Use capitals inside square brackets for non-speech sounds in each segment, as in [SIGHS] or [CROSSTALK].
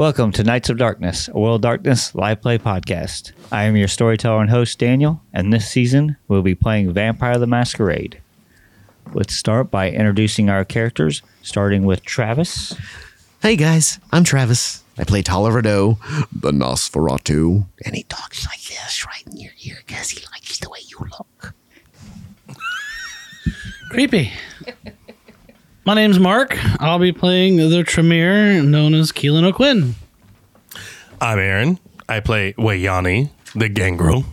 Welcome to Nights of Darkness, a World Darkness live play podcast. I am your storyteller and host, Daniel, and this season we'll be playing Vampire the Masquerade. Let's start by introducing our characters, starting with Travis. Hey guys, I'm Travis. I play Tolliver Doe, the Nosferatu, and he talks like this right in your ear because he likes the way you look. Creepy. My name's Mark. I'll be playing the Tremere, known as Keelan O'Quinn. I'm Aaron. I play Wayani, the gangrel.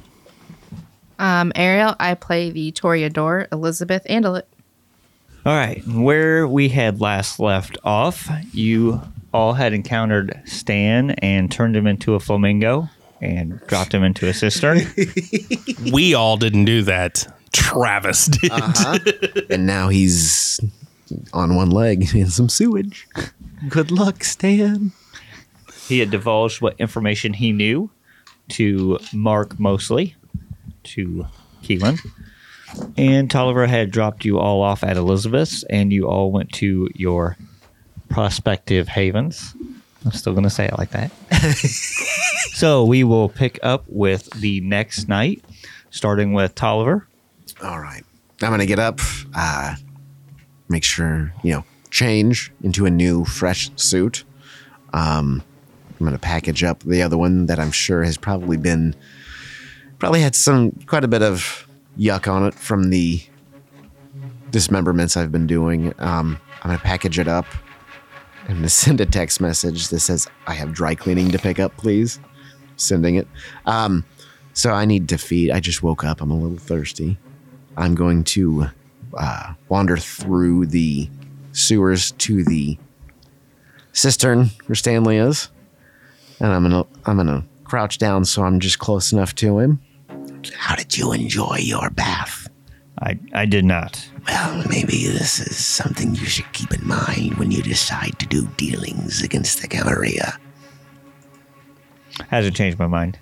Um, Ariel, I play the Toreador, Elizabeth Andelit. All right, where we had last left off, you all had encountered Stan and turned him into a flamingo and dropped him into a cistern. [LAUGHS] We all didn't do that. Travis did. And now he's on one leg [LAUGHS] in some sewage. Good luck, Stan. he had divulged what information he knew to Mark mostly, to Keelan. And Tolliver had dropped you all off at Elizabeth's, and you all went to your prospective havens. I'm still going to say it like that. [LAUGHS] so we will pick up with the next night, starting with Tolliver. All right. I'm going to get up, uh, make sure, you know, change into a new, fresh suit. Um, I'm going to package up the other one that I'm sure has probably been, probably had some, quite a bit of yuck on it from the dismemberments I've been doing. Um, I'm going to package it up. I'm going [LAUGHS] to send a text message that says, I have dry cleaning to pick up, please. Sending it. Um, so I need to feed. I just woke up. I'm a little thirsty. I'm going to uh, wander through the sewers to the cistern where Stanley is, and I'm gonna I'm gonna crouch down so I'm just close enough to him. How did you enjoy your bath? I, I did not. Well, maybe this is something you should keep in mind when you decide to do dealings against the Camarilla. Hasn't changed my mind.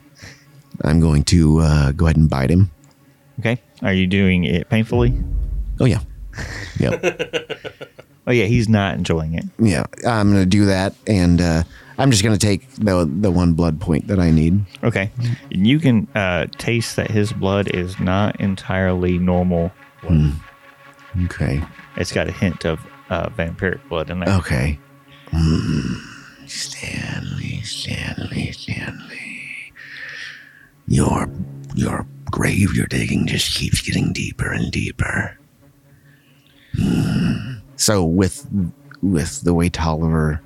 I'm going to uh, go ahead and bite him. Okay. Are you doing it painfully? Oh yeah, yep. [LAUGHS] Oh, yeah, he's not enjoying it. Yeah, I'm gonna do that, and uh, I'm just gonna take the the one blood point that I need. Okay. You can uh, taste that his blood is not entirely normal. Okay, It's got a hint of uh, vampiric blood in there. okay. Mm. Stanley, Stanley, Stanley, your your grave you're digging just keeps getting deeper and deeper. So with with the way Tolliver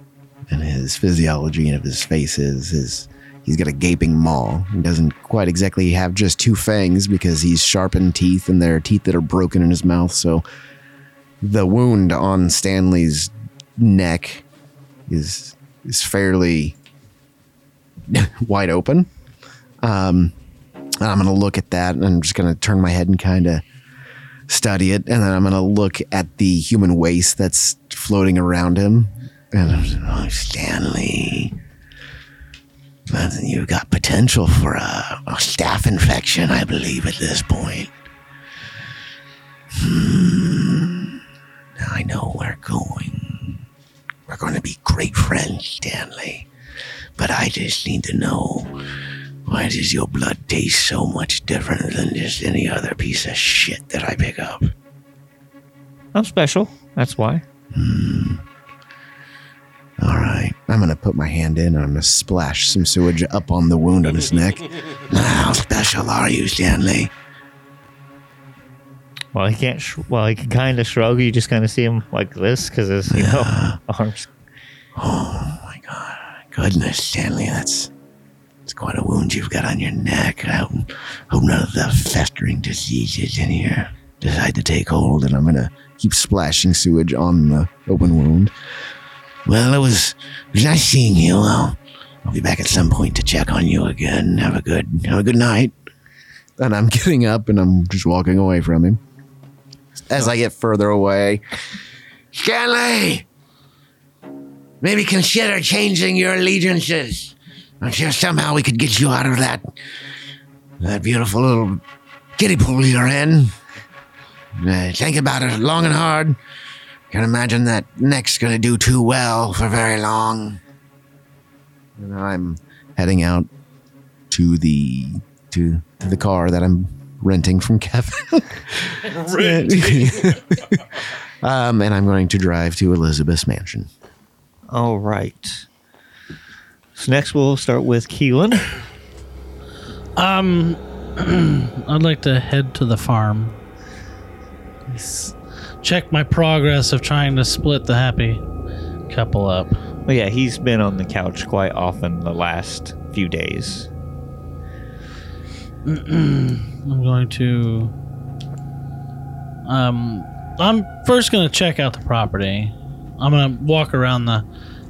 and his physiology and of his face is, his he's got a gaping maw. He doesn't quite exactly have just two fangs because he's sharpened teeth and there are teeth that are broken in his mouth. So the wound on Stanley's neck is is fairly [LAUGHS] wide open. Um, I'm gonna look at that and I'm just gonna turn my head and kind of study it, and then I'm gonna look at the human waste that's floating around him. And I'm oh, Stanley, you've got potential for a, a staph infection, I believe, at this point. Hmm. Now I know we're going. We're going to be great friends, Stanley. But I just need to know why does your blood taste so much different than just any other piece of shit that I pick up? I'm special. That's why. Hmm. All right. I'm going to put my hand in and I'm going to splash some sewage up on the wound on his neck. [LAUGHS] How special are you, Stanley? Well, he can't. Sh- well, he can kind of shrug. You just kind of see him like this because his, you know, [LAUGHS] arms. Oh my God. Goodness, Stanley, that's that's quite a wound you've got on your neck. I hope, hope none of the festering diseases in here decide to take hold, and I'm gonna keep splashing sewage on the open wound. Well, it was, it was nice seeing you. I'll, I'll be back at some point to check on you again. Have a good have a good night. And I'm getting up and I'm just walking away from him. As I get further away, Stanley, maybe consider changing your allegiances. I'm sure somehow we could get you out of that that beautiful little kiddie pool you're in. Uh, think about it long and hard. Can't imagine that neck's gonna do too well for very long. And I'm heading out to the to, to the car that I'm renting from Kevin. [LAUGHS] [LAUGHS] um, and I'm going to drive to Elizabeth's mansion. All right. So next we'll start with Keelan. Um, [CLEARS THROAT] I'd like to head to the farm. S- Check my progress of trying to split the happy couple up. Well, yeah, he's been on the couch quite often the last few days. [CLEARS THROAT] I'm going to. Um, I'm first going to check out the property. I'm going to walk around the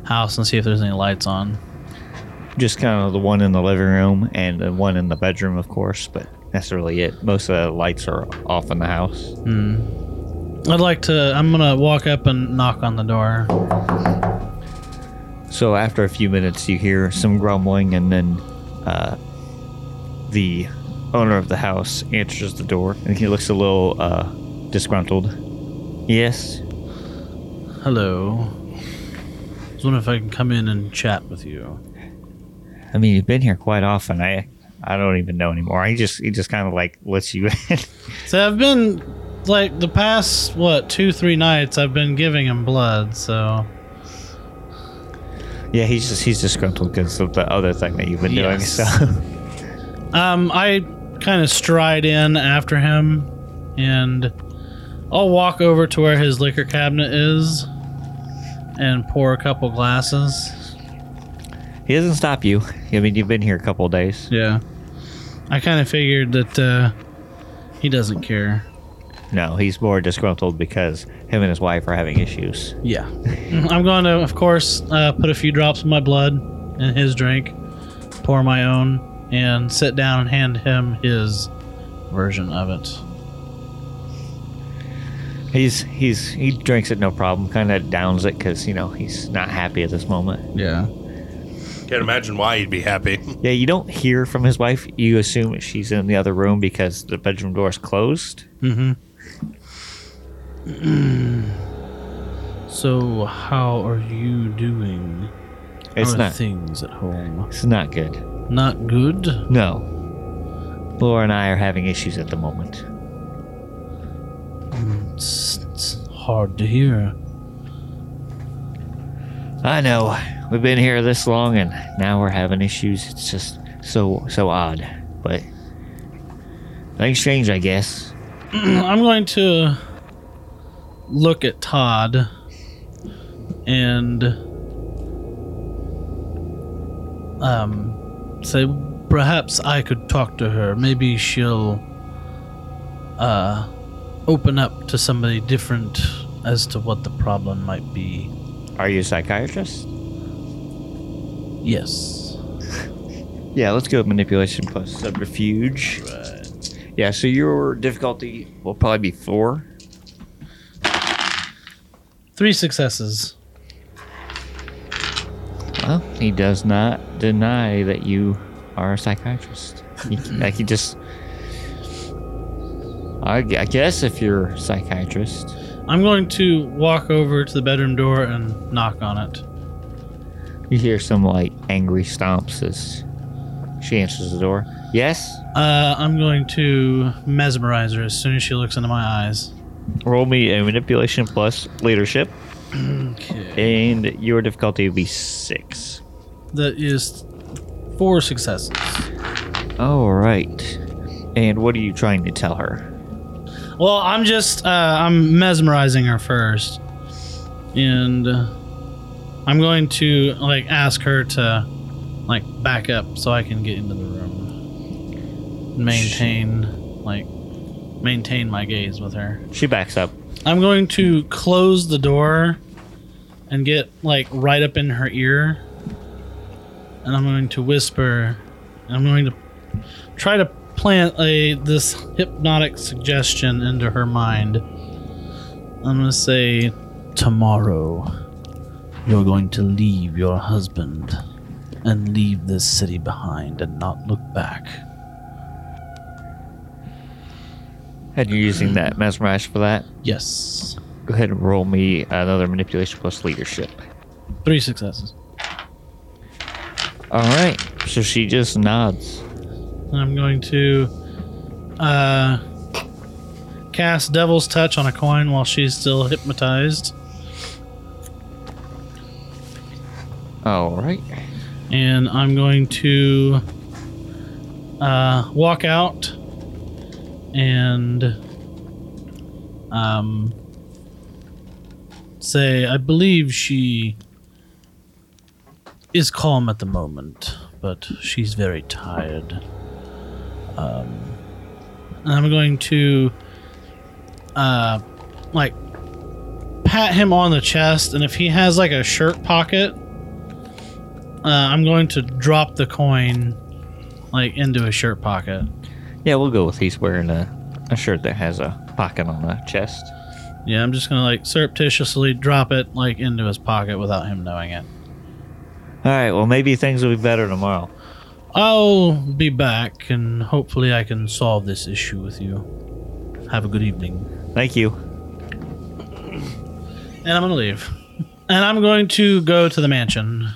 house and see if there's any lights on. Just kind of the one in the living room and the one in the bedroom, of course, but that's really it. Most of the lights are off in the house. I'd like to. I'm going to walk up and knock on the door. So after a few minutes, you hear some grumbling, and then uh, the owner of the house answers the door, and he looks a little uh, disgruntled. Yes. Hello. I was wondering if I can come in and chat with you. I mean, you've been here quite often. I I don't even know anymore. He just he just kind of like lets you [LAUGHS] in. So I've been like the past what two three nights I've been giving him blood. So yeah, he's just he's disgruntled because of the other thing that you've been doing. So [LAUGHS] um, I kind of stride in after him, and I'll walk over to where his liquor cabinet is, and pour a couple glasses. He doesn't stop you. [LAUGHS] I mean, you've been here a couple of days. Yeah, I kind of figured that uh, he doesn't care. No, he's more disgruntled because him and his wife are having issues. Yeah. [LAUGHS] I'm going to, of course, uh, put a few drops of my blood in his drink, pour my own, and sit down and hand him his version of it. He's he's he drinks it no problem. Kind of downs it because you know he's not happy at this moment. Yeah. Can't imagine why he'd be happy. [LAUGHS] Yeah, you don't hear from his wife. You assume she's in the other room because the bedroom door is closed. Mm-hmm. [CLEARS THROAT] so, how are you doing? It's how are not. things at home? It's not good. Not good. No. Laura and I are having issues at the moment. It's, it's hard to hear. I know. We've been here this long and now we're having issues. It's just so so odd. But things change, I guess. [CLEARS THROAT] I'm going to look at Todd and um say perhaps I could talk to her. Maybe she'll uh open up to somebody different as to what the problem might be. Are you a psychiatrist? Yes. [LAUGHS] Yeah, let's go with manipulation plus subterfuge. Yeah, so your difficulty will probably be four. Three successes. Well, he does not deny that you are a psychiatrist. He, [LAUGHS] like he just, I, I guess if you're a psychiatrist, I'm going to walk over to the bedroom door and knock on it. You hear some like angry stomps as she answers the door. Yes. Uh, I'm going to mesmerize her as soon as she looks into my eyes. Roll me a manipulation plus leadership, Okay. and your difficulty will be six. That is four successes. All right. And what are you trying to tell her? Well, I'm just uh, I'm mesmerizing her first, and uh, I'm going to like ask her to like back up so I can get into the room, maintain like maintain my gaze with her. She backs up. I'm going to close the door and get like right up in her ear, and I'm going to whisper. And I'm going to try to plant a this hypnotic suggestion into her mind. I'm going to say, tomorrow you're going to leave your husband and leave this city behind and not look back. And you're using that mesmerize for that. Yes, Go ahead and roll me another manipulation plus leadership. three successes. All right. So she just nods. I'm going to uh, cast Devil's Touch on a coin while she's still hypnotized. All right. And I'm going to uh, walk out and um, say, I believe she is calm at the moment, but she's very tired. Um, and I'm going to, uh, like, pat him on the chest, and if he has like a shirt pocket, uh, I'm going to drop the coin, like, into his shirt pocket. Yeah, we'll go with he's wearing a, a shirt that has a pocket on the chest. Yeah, I'm just gonna like surreptitiously drop it like into his pocket without him knowing it. All right. Well, maybe things will be better tomorrow. I'll be back and hopefully I can solve this issue with you. Have a good evening. Thank you. And I'm gonna leave. And I'm going to go to the mansion.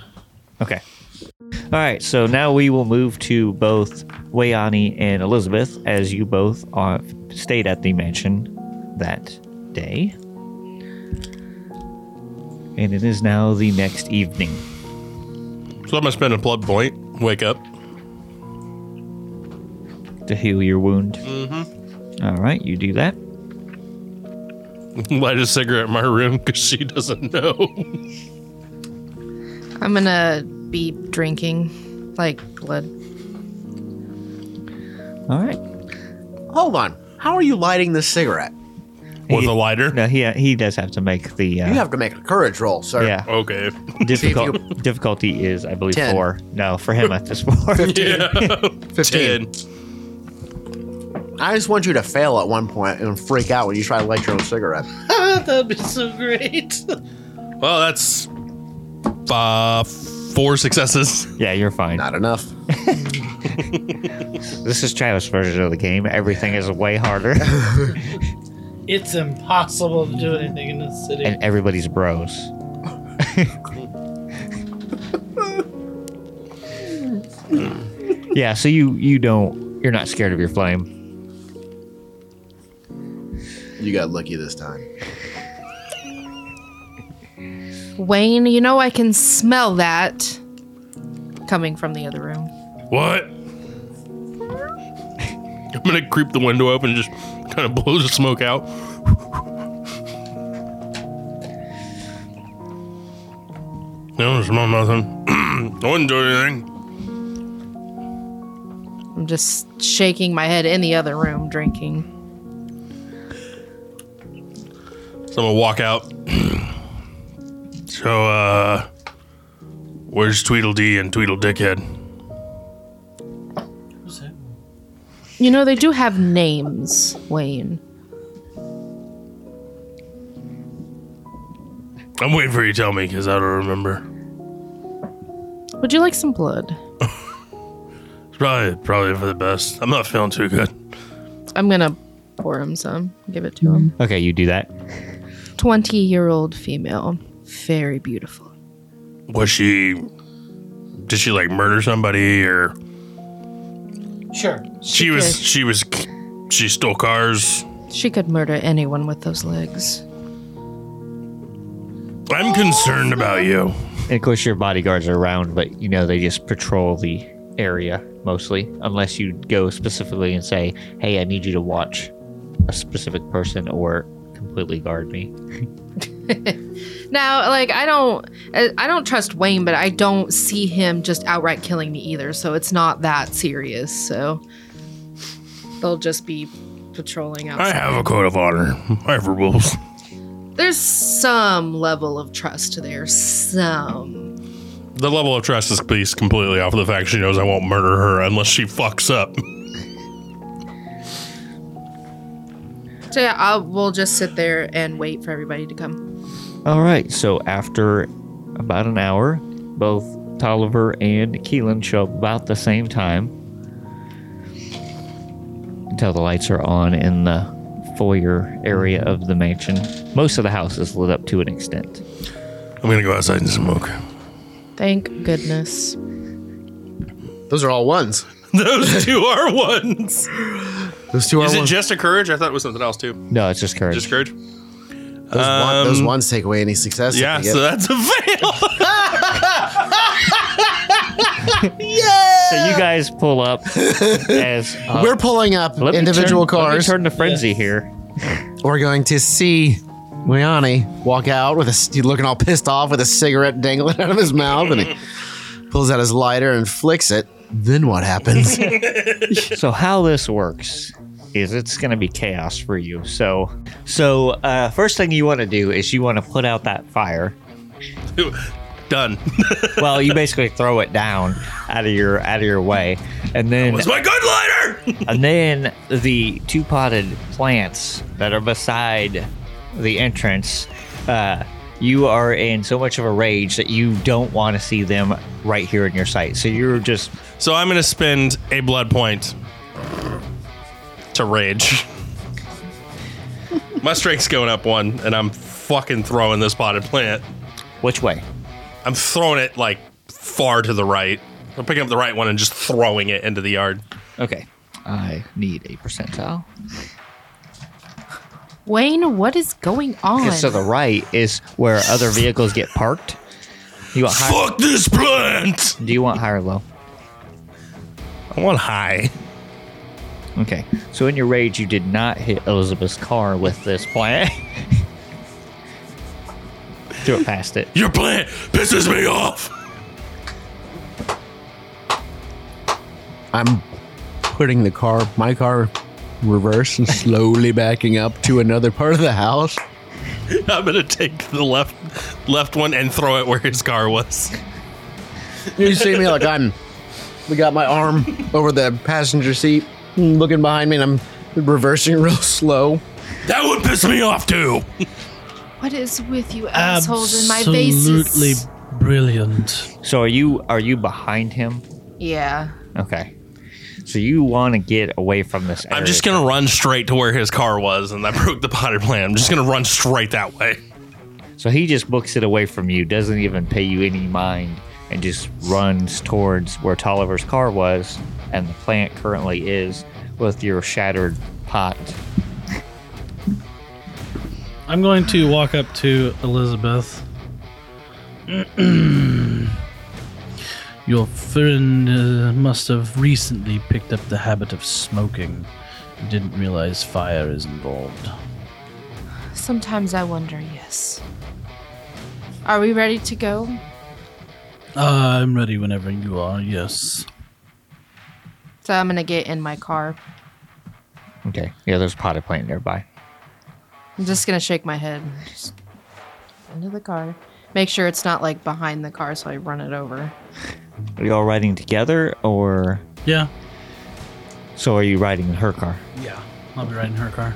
Okay. All right. So now we will move to both Wayani and Elizabeth, as you both are, stayed at the mansion that day. And it is now the next evening. So I'm gonna spend a blood point. Wake up. to heal your wound. Mm-hmm. All right, you do that. [LAUGHS] Light a cigarette in my room because she doesn't know. [LAUGHS] I'm gonna be drinking like blood. All right. Hold on. How are you lighting this cigarette? With a lighter. No, he he does have to make the uh, You have to make a courage roll, sir. yeah Okay. difficult difficulty is I believe Ten. four. No, for him it's just four. [LAUGHS] Yeah. [LAUGHS] 15. Ten. I just want you to fail at one point and freak out when you try to light your own cigarette. [LAUGHS] That'd be so great. Well, that's uh, four successes. yeah, you're fine. Not enough. [LAUGHS] This is Travis' version of the game. Everything is way harder, [LAUGHS] it's impossible to do anything in this city. and everybody's bros. yeah, so you you don't you're not scared of your flame. You got lucky this time. Wayne, you know I can smell that coming from the other room. What? [LAUGHS] I'm gonna creep the window open and just kind of blow the smoke out. [SIGHS] No, smell nothing. [CLEARS THROAT] I wouldn't do anything. I'm just shaking my head in the other room drinking. So I'm gonna walk out. So, uh, where's Tweedledee and Tweedledickhead? You know, they do have names, Wayne. I'm waiting for you to tell me because I don't remember. Would you like some blood? [LAUGHS] It's probably probably for the best. I'm not feeling too good. I'm gonna pour him some, give it to him. Okay, you do that. 20 year old female. Very beautiful. Was she? Did she like murder somebody or? Sure. She was. did. She was. She stole cars. She could murder anyone with those legs. I'm concerned about you. And of course, your bodyguards are around, but you know they just patrol the area mostly, unless you go specifically and say, "Hey, I need you to watch a specific person or completely guard me." [LAUGHS] Now, like I don't, I I don't trust Wayne, but I don't see him just outright killing me either. So it's not that serious. So they'll just be patrolling outside. I have a code of honor. I have rules. There's some level of trust there. Some. The level of trust is based completely off of the fact she knows I won't murder her unless she fucks up. So yeah, I'll, we'll just sit there and wait for everybody to come. All right. So after about an hour, both Tolliver and Keelan show up about the same time until the lights are on in the foyer area of the mansion. Most of the house is lit up to an extent. I'm gonna go outside and smoke. Thank goodness. Those are all ones. [LAUGHS] [LAUGHS] Those two are ones. Those two are Is it ones. just a courage? I thought it was something else too. No, it's just courage. Just courage. Those, one, those ones take away any success. Yeah, so that's a fail. so you guys pull up [LAUGHS] as uh, We're pulling up let me individual turn, let me cars. turn to frenzy here. We're going to see Liani walk out with a he's looking all pissed off with a cigarette dangling [LAUGHS] out of his mouth, and he [LAUGHS] pulls out his lighter and flicks it. Then what happens? So how this works is it's going to be chaos for you. So so uh, first thing you want to do is you want to put out that fire. [LAUGHS] Done. [LAUGHS] Well, you basically throw it down out of your out of your way, and then Was my good lighter? [LAUGHS] and then the two potted plants that are beside the entrance. Uh, you are in so much of a rage that you don't want to see them right here in your sight. So you're just so I'm gonna spend a blood point to rage. My strength's going up one, and I'm fucking throwing this potted plant. which way? I'm throwing it like far to the right. I'm picking up the right one and just throwing it into the yard. Okay. I need a percentile. Wayne, what is going on? Okay, so the right is where other vehicles get parked. You want high, Fuck this plant! do you want high or low? I want high. Okay. So in your rage, you did not hit Elizabeth's car with this plant. [LAUGHS] Threw it past it. Your plant pisses me off. I'm putting the car, my car, reverse and slowly backing up to another part of the house. I'm gonna take the left left one and throw it where his car was. You see me like I'm. We got my arm over the passenger seat, looking behind me, and I'm reversing [LAUGHS] real slow. That would piss me off too. what is with you assholes in my Absolutely faces? brilliant. So are you are you behind him? Yeah. Okay. So you want to get away from this area. I'm just gonna run straight to where his car was, and I [LAUGHS] broke the potted plant. I'm just gonna run straight that way. So he just books it away from you, doesn't even pay you any mind, and just runs towards where Tolliver's car was and the plant currently is with your shattered pot. I'm going to walk up to Elizabeth. [CLEARS THROAT] Your friend uh, must have recently picked up the habit of smoking. Didn't realize fire is involved. Sometimes I wonder, yes. Are we ready to go? Uh, I'm ready whenever you are, yes. So I'm gonna get in my car. Okay. Yeah, there's a potted plant nearby. I'm just gonna shake my head. Just into the car. Make sure it's not like behind the car so I run it over. [LAUGHS] Are you all riding together, or Yeah. so are you riding in her car? Yeah. I'll be riding her car.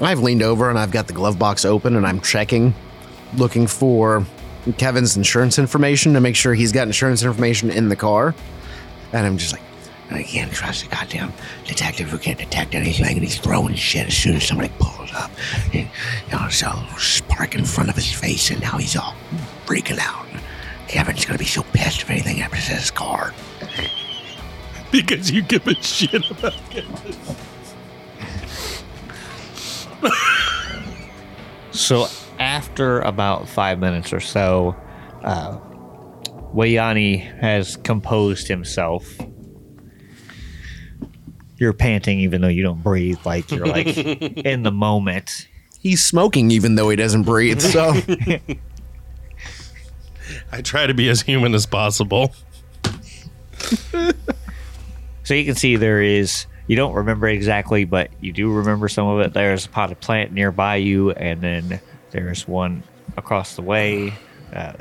I've leaned over and I've got the glove box open and I'm checking, looking for Kevin's insurance information to make sure he's got insurance information in the car. And I'm just like, I can't trust a goddamn detective who can't detect anything, and he's throwing shit as soon as somebody pulls up. And, you know, there's a spark in front of his face, and now he's all freaking out. Kevin's gonna be so pissed if anything happens to his car. Because you give a shit about it. So after about five minutes or so, uh, Wayani has composed himself. You're panting even though you don't breathe, like you're like [LAUGHS] in the moment. he's smoking even though he doesn't breathe. So [LAUGHS] I try to be as human as possible. So you can see there is, you don't remember exactly, but you do remember some of it. There's a potted plant nearby you, and then there's one across the way. Uh,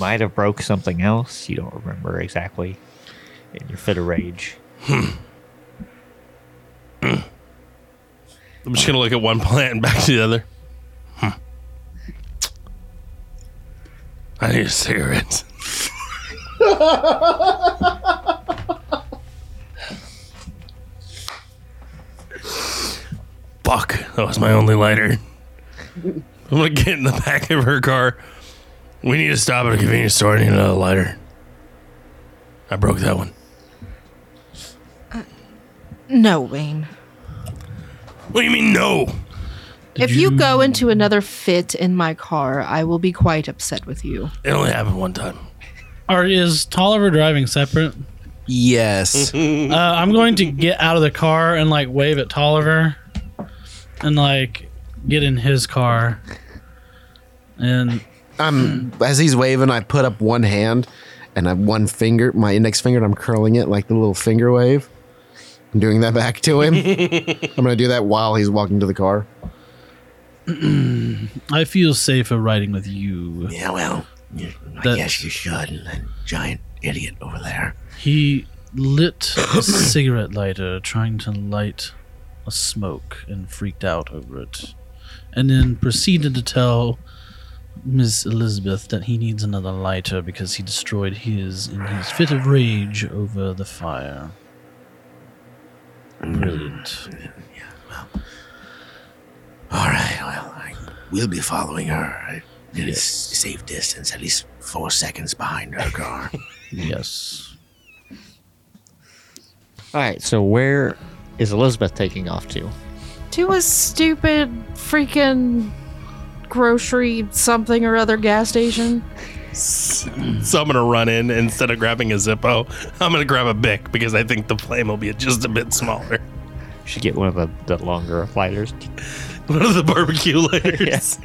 might have broke something else. You don't remember exactly in your fit of rage. I'm [LAUGHS] just gonna look at one [LAUGHS] plant and back to the other. Hmm. I need a cigarette. [LAUGHS] Fuck, that was my only lighter. I'm gonna get in the back of her car. We need to stop at a convenience store. I need another lighter. I broke that one. No, Wayne. What do you mean no? if you go into another fit in my car, I will be quite upset with you. It only happened one time. Or is Tolliver driving separate? Yes. [LAUGHS] Uh, I'm going to get out of the car and like wave at Tolliver and like get in his car. And I'm as he's waving, I put up one hand and I have one finger, my index finger, and I'm curling it like the little finger wave. I'm doing that back to him. [LAUGHS] I'm gonna do that while he's walking to the car. I feel safer riding with you. Yeah, well, you, I That- guess you should. That giant idiot over there. He lit a [COUGHS] cigarette lighter trying to light a smoke and freaked out over it. And then proceeded to tell Miss Elizabeth that he needs another lighter because he destroyed his in his fit of rage over the fire. Brilliant. Yeah, well. All right, well, I will be following her. It is safe distance, at least four seconds behind her car. [LAUGHS] Yes. All right. So where is Elizabeth taking off to? To a stupid freaking grocery something or other gas station. So I'm gonna run in instead of grabbing a Zippo. I'm gonna grab a Bic because I think the flame will be just a bit smaller. You Should get one of the, the longer lighters. [LAUGHS] One of the barbecue [LAUGHS] lighters. Yes.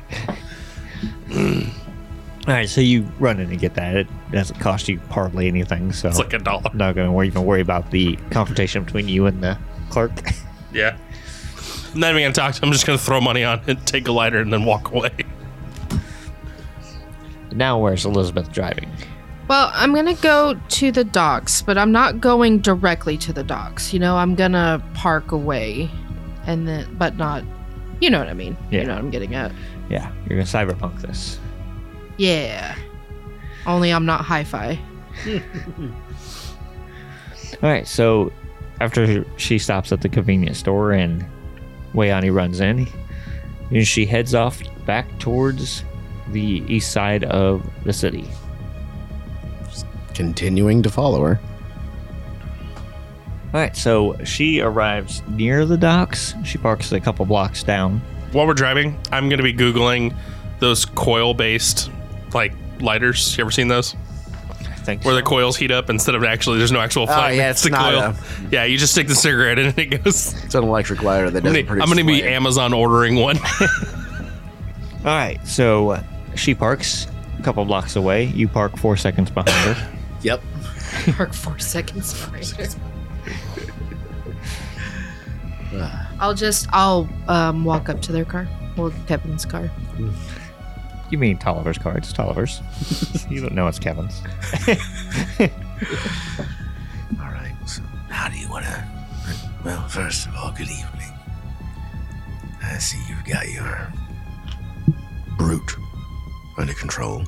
All right. So you run in and get that. It doesn't cost you hardly anything. So It's like a dollar. I'm not going to even worry about the confrontation between you and the clerk. Yeah. I'm not even gonna talk to him. I'm just gonna throw money on it, take a lighter, and then walk away. Now where's Elizabeth driving? Well, I'm gonna go to the docks, but I'm not going directly to the docks. You know, I'm gonna park away, and then, but not. You know what I mean? Yeah. You know what I'm getting at. Yeah, you're gonna cyberpunk this. Yeah. Only I'm not hi-fi. [LAUGHS] All right, so after she stops at the convenience store and Wayani runs in, and she heads off back towards the east side of the city. Continuing to follow her. All right, so she arrives near the docks. She parks a couple blocks down. While we're driving, I'm gonna be googling those coil-based like lighters. You ever seen those? I think Where the coils heat up instead of actually there's no actual flame. yeah, it's the coil. a- Yeah, you just stick the cigarette in and it goes. It's an electric lighter that I'm doesn't gonna, produce I'm gonna be. Amazon ordering one. [LAUGHS] All right, so uh, she parks a couple blocks away. You park four seconds behind her. [COUGHS] Yep. [LAUGHS] Park four seconds behind. [SIGHS] I'll just I'll um, walk up to their car. Well, Kevin's car. You mean Tolliver's car? It's Tolliver's. [LAUGHS] you don't know it's Kevin's. [LAUGHS] All right, so how do you want to. Well, first of all, good evening. I see you've got your brute under control.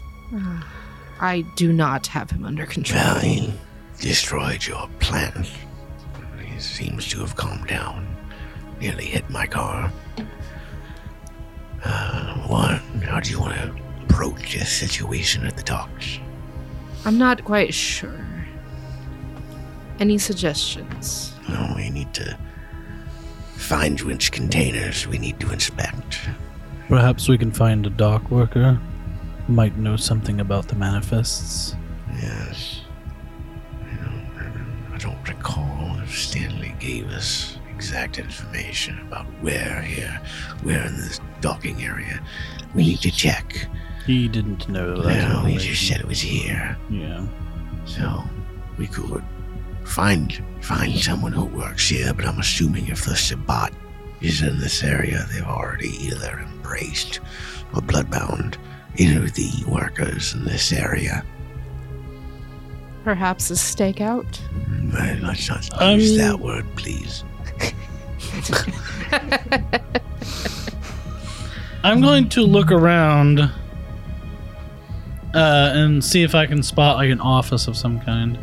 I do not have him under control. Well, he destroyed your plant. He seems to have calmed down. Nearly hit my car. Uh, what? How do you want to approach this situation at the docks? I'm not quite sure. Any suggestions? Well, we need to find which containers we need to inspect. Perhaps we can find a dock worker who might know something about the manifests. Yes. I don't, I don't recall if Stanley gave us exact information about where here, where in this docking area. We need to check. He didn't know that. No, he just said it was here. Yeah. So we could find find someone who works here, but I'm assuming if the Sabbat is in this area, they've already either embraced or bloodbound either know, the workers in this area. Perhaps a stakeout? But let's not Um, use that word, please. [LAUGHS] I'm going to look around uh, and see if I can spot like an office of some kind.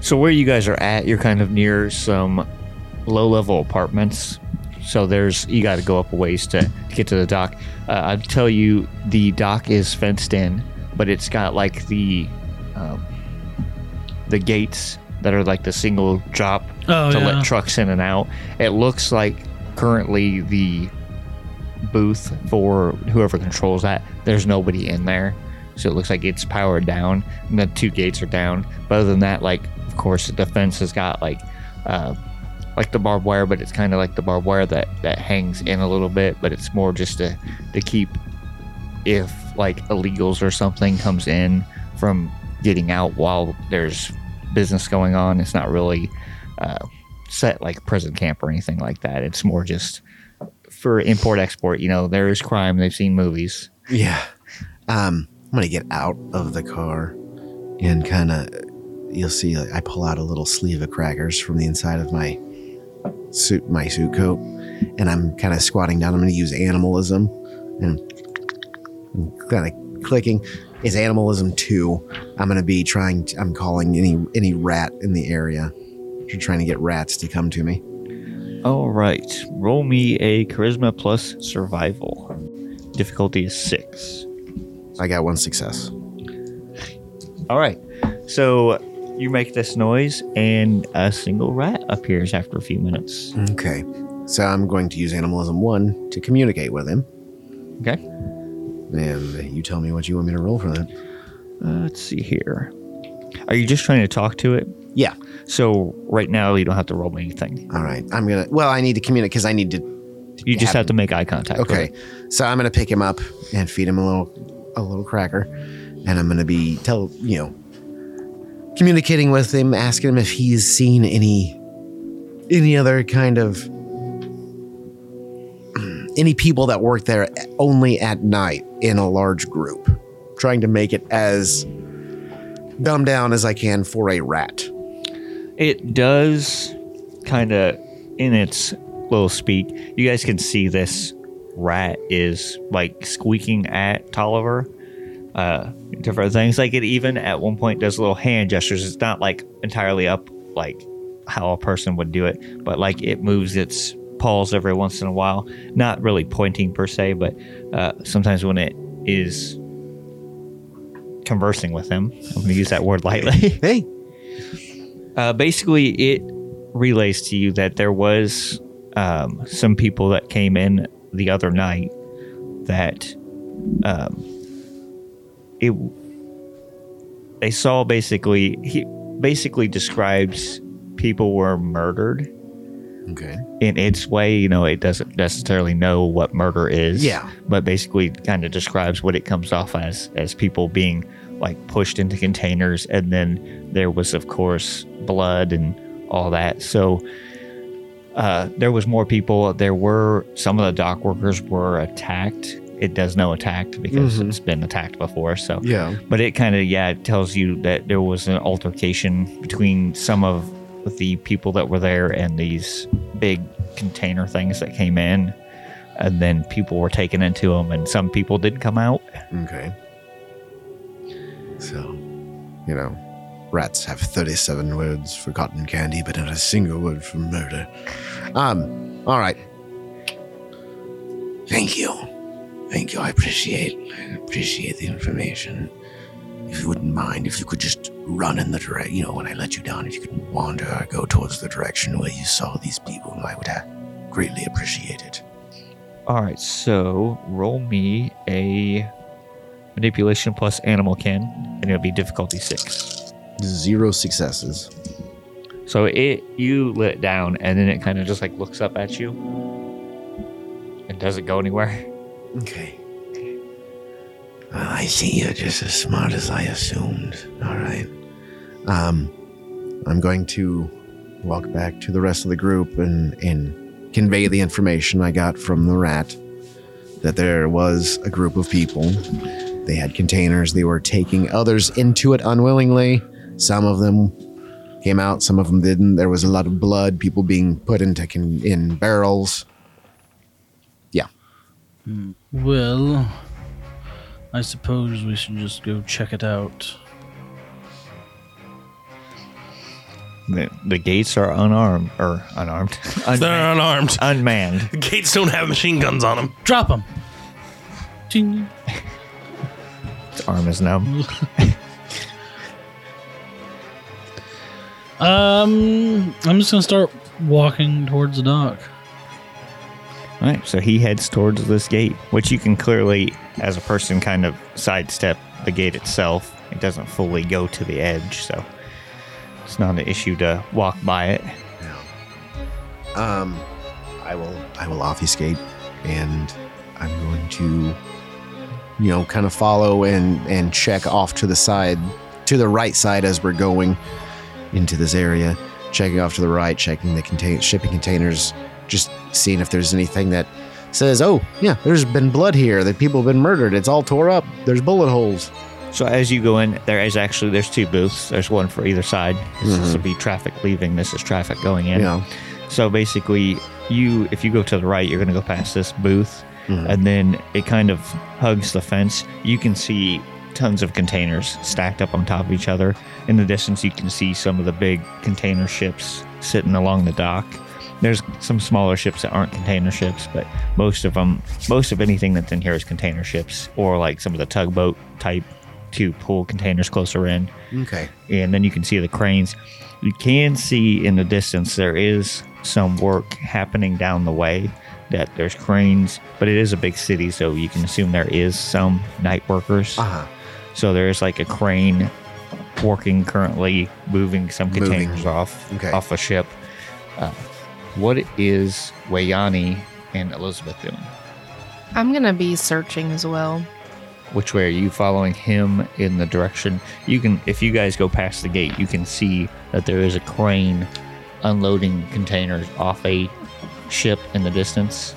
So where you guys are at, you're kind of near some low-level apartments. So there's you got to go up a ways to, to get to the dock. Uh, I'd tell you the dock is fenced in, but it's got like the um, the gates that are like the single drop Oh, to yeah. let trucks in and out. It looks like currently the booth for whoever controls that, there's nobody in there. So it looks like it's powered down and the two gates are down. But other than that, like of course the defense has got like uh, like the barbed wire, but it's kind of like the barbed wire that that hangs in a little bit, but it's more just to to keep if like illegals or something comes in from getting out while there's business going on. It's not really uh, set like prison camp or anything like that. It's more just for import export. You know, there is crime. They've seen movies. Yeah. Um, I'm gonna get out of the car and kind of. You'll see, like, I pull out a little sleeve of crackers from the inside of my suit, my suit coat, and I'm kind of squatting down. I'm gonna use animalism, and kind of clicking. Is animalism two? I'm gonna be trying. To, I'm calling any any rat in the area. You're trying to get rats to come to me. All right, roll me a charisma plus survival. Difficulty is six. I got one success. All right, so you make this noise, and a single rat appears after a few minutes. Okay. So I'm going to use animalism one to communicate with him. Okay. And you tell me what you want me to roll for that. Uh, let's see here. Are you just trying to talk to it? Yeah. So right now you don't have to roll anything. All right. I'm gonna. Well, I need to communicate because I need to. You just Have- have to make eye contact. Okay. So I'm gonna pick him up and feed him a little, a little cracker, and I'm gonna be tell you know, communicating with him, asking him if he's seen any, any other kind of, [CLEARS THROAT] any people that work there only at night in a large group, trying to make it as dumbed down as I can for a rat. It does kind of in its little speak. You guys can see this rat is like squeaking at Tolliver. Uh, different things like it even at one point does little hand gestures. It's not like entirely up like how a person would do it, but like it moves its paws every once in a while. Not really pointing per se, but uh, sometimes when it is conversing with him, I'm going to use that word lightly. Hey, [LAUGHS] Uh, basically, it relays to you that there was um, some people that came in the other night that um, it they saw basically he basically describes people were murdered okay, in its way. You know, it doesn't necessarily know what murder is. Yeah. But basically, kind of describes what it comes off as as people being like pushed into containers, and then there was, of course, blood and all that. So. Uh, there was more people. There were some of the dock workers were attacked. It does know attacked because Mhm. it's been attacked before. So yeah, but it kind of yeah it tells you that there was an altercation between some of the people that were there and these big container things that came in and then people were taken into them and some people did come out Okay. So, you know, rats have 37 words for cotton candy, but not a single word for murder. Um, all right. Thank you. Thank you. I appreciate I appreciate the information. If you wouldn't mind, if you could just run in the direction, you know, when I let you down, if you could wander or go towards the direction where you saw these people, I would uh, greatly appreciate it. all right so roll me a manipulation plus animal ken and it'll be difficulty six Zero successes. so it you let it down and then it kind of just like looks up at you and doesn't go anywhere Okay. Well, I see you're just as smart as I assumed. All right. Um, I'm going to walk back to the rest of the group and, and convey the information I got from the rat that there was a group of people. They had containers. They were taking others into it unwillingly. Some of them came out, some of them didn't. There was a lot of blood, people being put into con- in barrels. Well, I suppose we should just go check it out. the, the gates are unarmed or unarmed [LAUGHS] They're unarmed. unmanned. The gates don't have machine guns on them. Drop them. Ting. Its arm is numb [LAUGHS] Um, I'm just gonna start walking towards the dock. All right, so he heads towards this gate, which you can clearly, as a person, kind of sidestep the gate itself. It doesn't fully go to the edge, so it's not an issue to walk by it. Um, I will I will obfuscate, and I'm going to, you know, kind of follow and and check off to the side, to the right side as we're going into this area. Checking off to the right, checking the contain- shipping containers, just seeing if there's anything that says, "Oh, yeah, there's been blood here. That people have been murdered. It's all tore up. There's bullet holes." So as you go in, there is actually there's two booths. There's one for either side. This will mm-hmm. be traffic leaving. This is traffic going in. Know, So basically, you if you go to the right, you're going to go past this booth, mm-hmm. and then it kind of hugs the fence. You can see tons of containers stacked up on top of each other. In the distance, you can see some of the big container ships sitting along the dock. There's some smaller ships that aren't container ships, but most of them, most of anything that's in here is container ships, or like some of the tugboat type to pull containers closer in okay. and then you can see the cranes. You can see in the distance there is some work happening down the way. That there's cranes, but it is a big city, so you can assume there is some night workers. Uh huh. So there is like a crane working currently, moving some Moving. containers off Okay. off a ship. Uh, what is Wayani and Elizabeth doing? I'm gonna be searching as well. which way are you following him in the direction you can if you guys go past the gate you can see that there is a crane unloading containers off a ship in the distance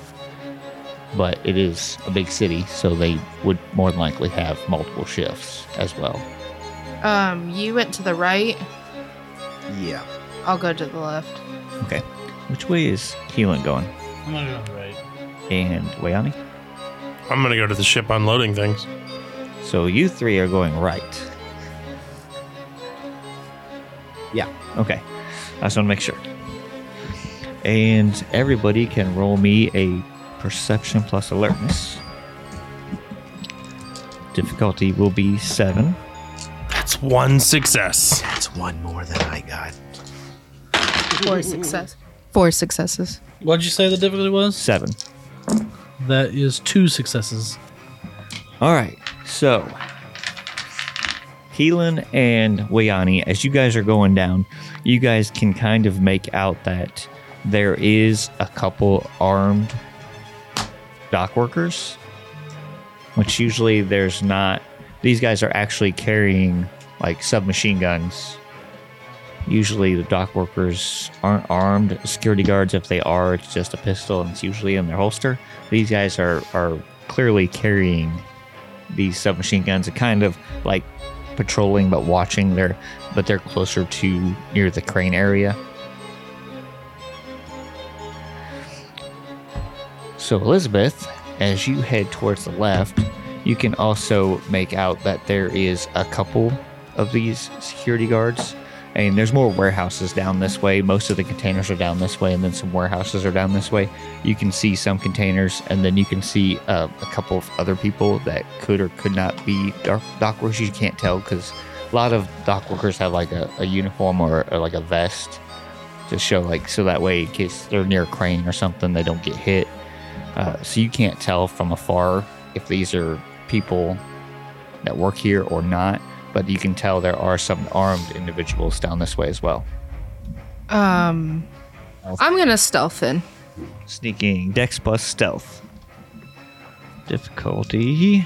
but it is a big city so they would more than likely have multiple shifts as well Um, you went to the right. Yeah. I'll go to the left. okay which way is keelan going I'm gonna go on the right. and wayani I'm gonna go to the ship unloading things. so you three are going right Yeah. Okay. I just want to make sure. And everybody can roll me a perception plus alertness. Difficulty will be seven. That's one success. That's one more than I got. Four success. Four successes. What'd you say the difficulty was? Seven. That is two successes. All right. So, Keelan and Wayani, as you guys are going down, you guys can kind of make out that there is a couple armed dock workers, which usually there's not. These guys are actually carrying like submachine guns. Usually the dock workers aren't armed. Security guards, if they are, it's just a pistol and it's usually in their holster. These guys are, are clearly carrying these submachine guns and kind of like patrolling but watching their but they're closer to near the crane area so elizabeth as you head towards the left you can also make out that there is a couple of these security guards and there's more warehouses down this way. Most of the containers are down this way and then some warehouses are down this way. You can see some containers and then you can see uh, a couple of other people that could or could not be dock, dock workers. You can't tell because a lot of dock workers have like a, a uniform or, or like a vest to show like so that way in case they're near a crane or something they don't get hit. Uh, so you can't tell from afar if these are people that work here or not but you can tell there are some armed individuals down this way as well Um, I'm gonna stealth in. Sneaking Dex plus stealth. Difficulty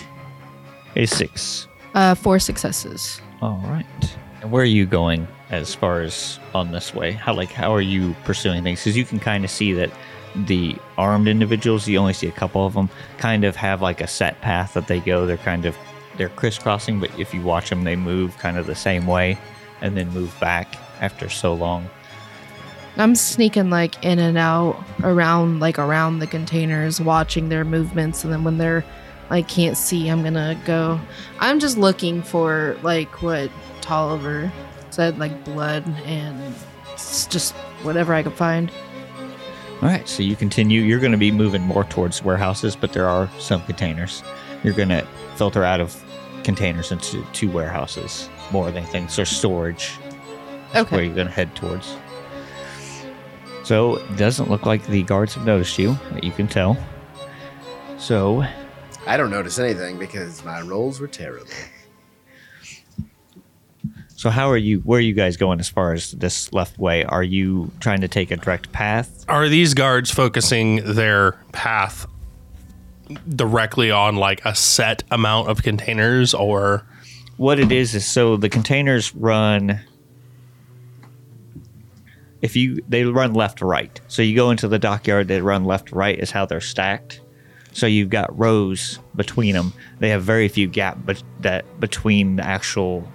is six. Uh, four successes. All right. And where are you going as far as on this way? How like how are you pursuing things? Because you can kind of see that the armed individuals, you only see a couple of them, kind of have like a set path that they go. They're kind of they're crisscrossing, but if you watch them, they move kind of the same way and then move back after so long. I'm sneaking like in and out around like around the containers, watching their movements, and then when they're like can't see, I'm gonna go. I'm just looking for like what Tolliver said, like blood and just whatever I could find. All right, so you continue. You're going to be moving more towards warehouses, but there are some containers. You're going to filter out of containers into two warehouses more than anything. So storage. Okay. where you're going to head towards. So it doesn't look like the guards have noticed you. You can tell. So I don't notice anything because my rolls were terrible. So how are you? Where are you guys going as far as this left way? Are you trying to take a direct path? Are these guards focusing their path directly on like a set amount of containers or What it is is so the containers run. If you they run left to right, so you go into the dockyard, they run left to right is how they're stacked. So you've got rows between them. They have very few gap, but that between the actual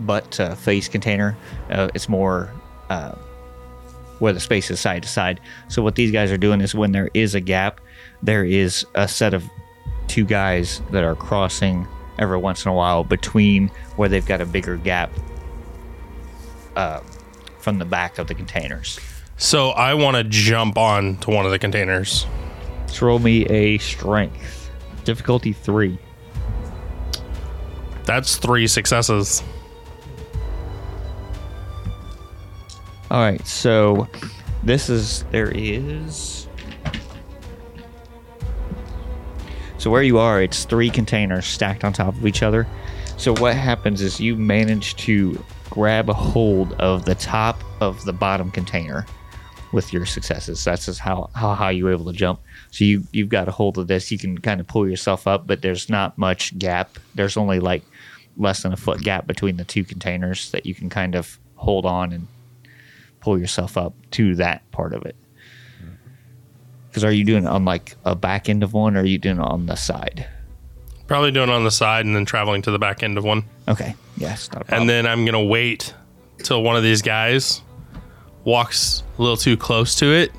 butt face container, uh, it's more uh, where the space is side to side. So what these guys are doing is when there is a gap, there is a set of two guys that are crossing every once in a while between where they've got a bigger gap uh, from the back of the containers. so I want to jump on to one of the containers. Roll me a strength, difficulty three. That's three successes. All right, so this is there is. So where you are, it's three containers stacked on top of each other. So what happens is you manage to grab a hold of the top of the bottom container with your successes. That's just how how high you were able to jump. So you you've got a hold of this. You can kind of pull yourself up, but there's not much gap. There's only like less than a foot gap between the two containers that you can kind of hold on and pull yourself up to that part of it. Because are you doing it on like a back end of one, or are you doing it on the side? Probably doing it on the side and then traveling to the back end of one. Okay, yes, not a. And then I'm going to wait till one of these guys walks a little too close to it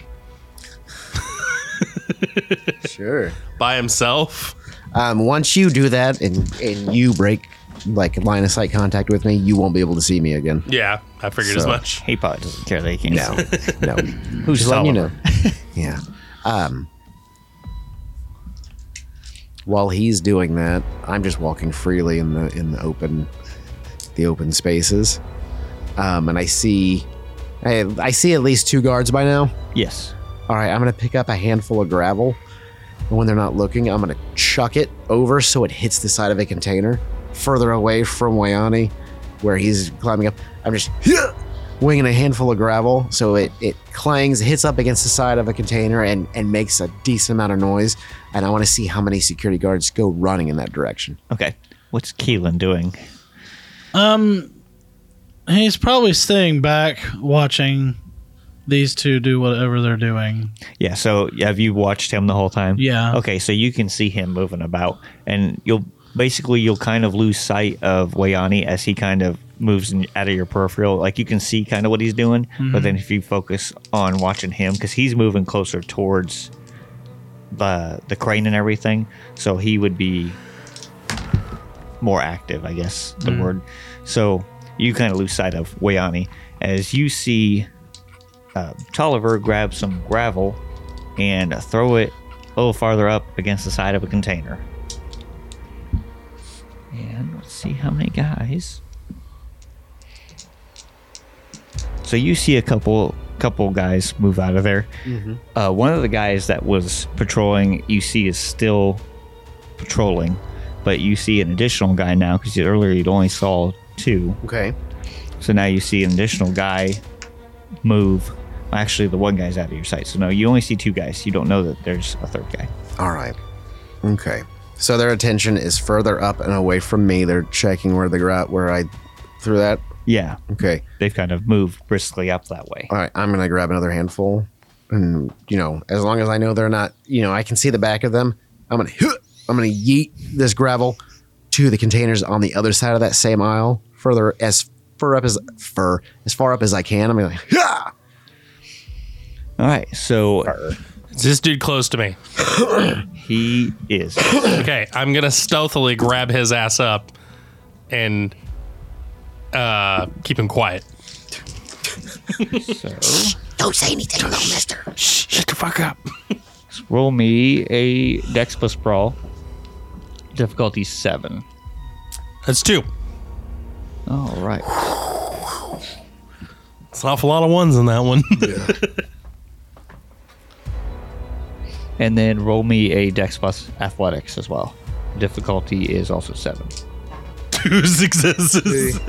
[LAUGHS] Sure. by himself. Um, once you do that and and you break like line of sight contact with me, you won't be able to see me again. Yeah, I figured as much. he probably doesn't care that he can't. No, no. [LAUGHS] Who's letting you know. [LAUGHS] Yeah. Um. While he's doing that, I'm just walking freely in the in the open, the open spaces, um, and I see, I, I see at least two guards by now. Yes. All right, I'm gonna pick up a handful of gravel, and when they're not looking, I'm gonna chuck it over so it hits the side of a container further away from Wayani, where he's climbing up. I'm just [LAUGHS] winging a handful of gravel so it it clangs, hits up against the side of a container, and and makes a decent amount of noise. And I want to see how many security guards go running in that direction. Okay. What's Keelan doing? Um, he's probably staying back watching these two do whatever they're doing. Yeah. So have you watched him the whole time? Yeah. Okay. So you can see him moving about, and you'll basically you'll kind of lose sight of Wayani as he kind of moves in, out of your peripheral. Like you can see kind of what he's doing, but then if you focus on watching him, because he's moving closer towards the the crane and everything, so he would be more active, I guess the word. So you kind of lose sight of Wayani as you see uh, Tolliver grab some gravel and throw it a little farther up against the side of a container. And let's see how many guys. So you see a couple couple guys move out of there. Uh, one of the guys that was patrolling, you see, is still patrolling, but you see an additional guy now because earlier you'd only saw two. Okay. So now you see an additional guy move. Actually, the one guy's out of your sight. So no, you only see two guys. You don't know that there's a third guy. All right. Okay. So their attention is further up and away from me. They're checking where they're at, where I threw that. Yeah, Okay. they've kind of moved briskly up that way. All right, I'm gonna grab another handful, and you know, as long as I know they're not, you know, I can see the back of them. I'm gonna, I'm gonna yeet this gravel to the containers on the other side of that same aisle, further as far up as fur as far up as I can. I'm gonna, yeah. All right, so Is this dude close to me? [COUGHS] he is. [COUGHS] Okay, I'm gonna stealthily grab his ass up and uh, keep him quiet. So Don't say anything, little mister. Shh, shut the fuck up. roll me a Dex plus Brawl. Difficulty seven. That's two. All right. It's an awful lot of ones in that one. And then roll me a Dex plus Athletics as well. Difficulty is also seven. Two successes.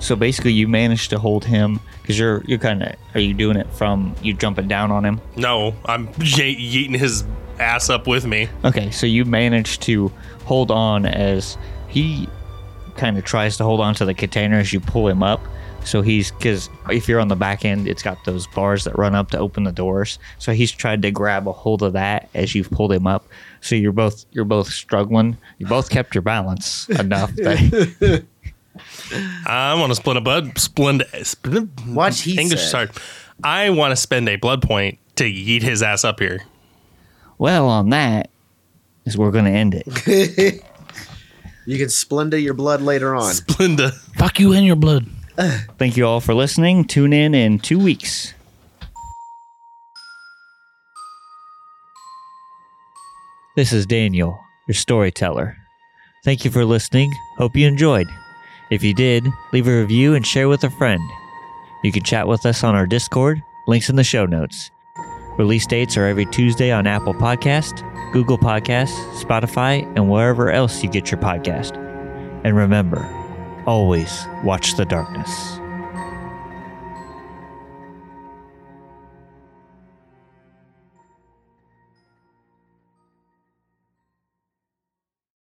So basically, you managed to hold him because you're you're kind of are you doing it from you jumping down on him? No, I'm ye- yeeting his ass up with me. Okay, so you managed to hold on as he kind of tries to hold on to the container as you pull him up. So he's because if you're on the back end, it's got those bars that run up to open the doors. So he's tried to grab a hold of that as you've pulled him up. So you're both you're both struggling. You both kept your balance enough that [LAUGHS] I want to split a blood. Splend. Sp- Watch he English said. start. I want to spend a blood point to yeet his ass up here. well on that is we're gonna end it. [LAUGHS] You can splenda your blood later on. Splenda. Fuck you and your blood. [SIGHS] Thank you all for listening. Tune in in two weeks. This is Daniel, your storyteller. Thank you for listening. Hope you enjoyed. If you did, leave a review and share with a friend. You can chat with us on our Discord, links in the show notes. Release dates are every Tuesday on Apple Podcast, Google Podcasts, Spotify, and wherever else you get your podcast. And remember, always watch the darkness.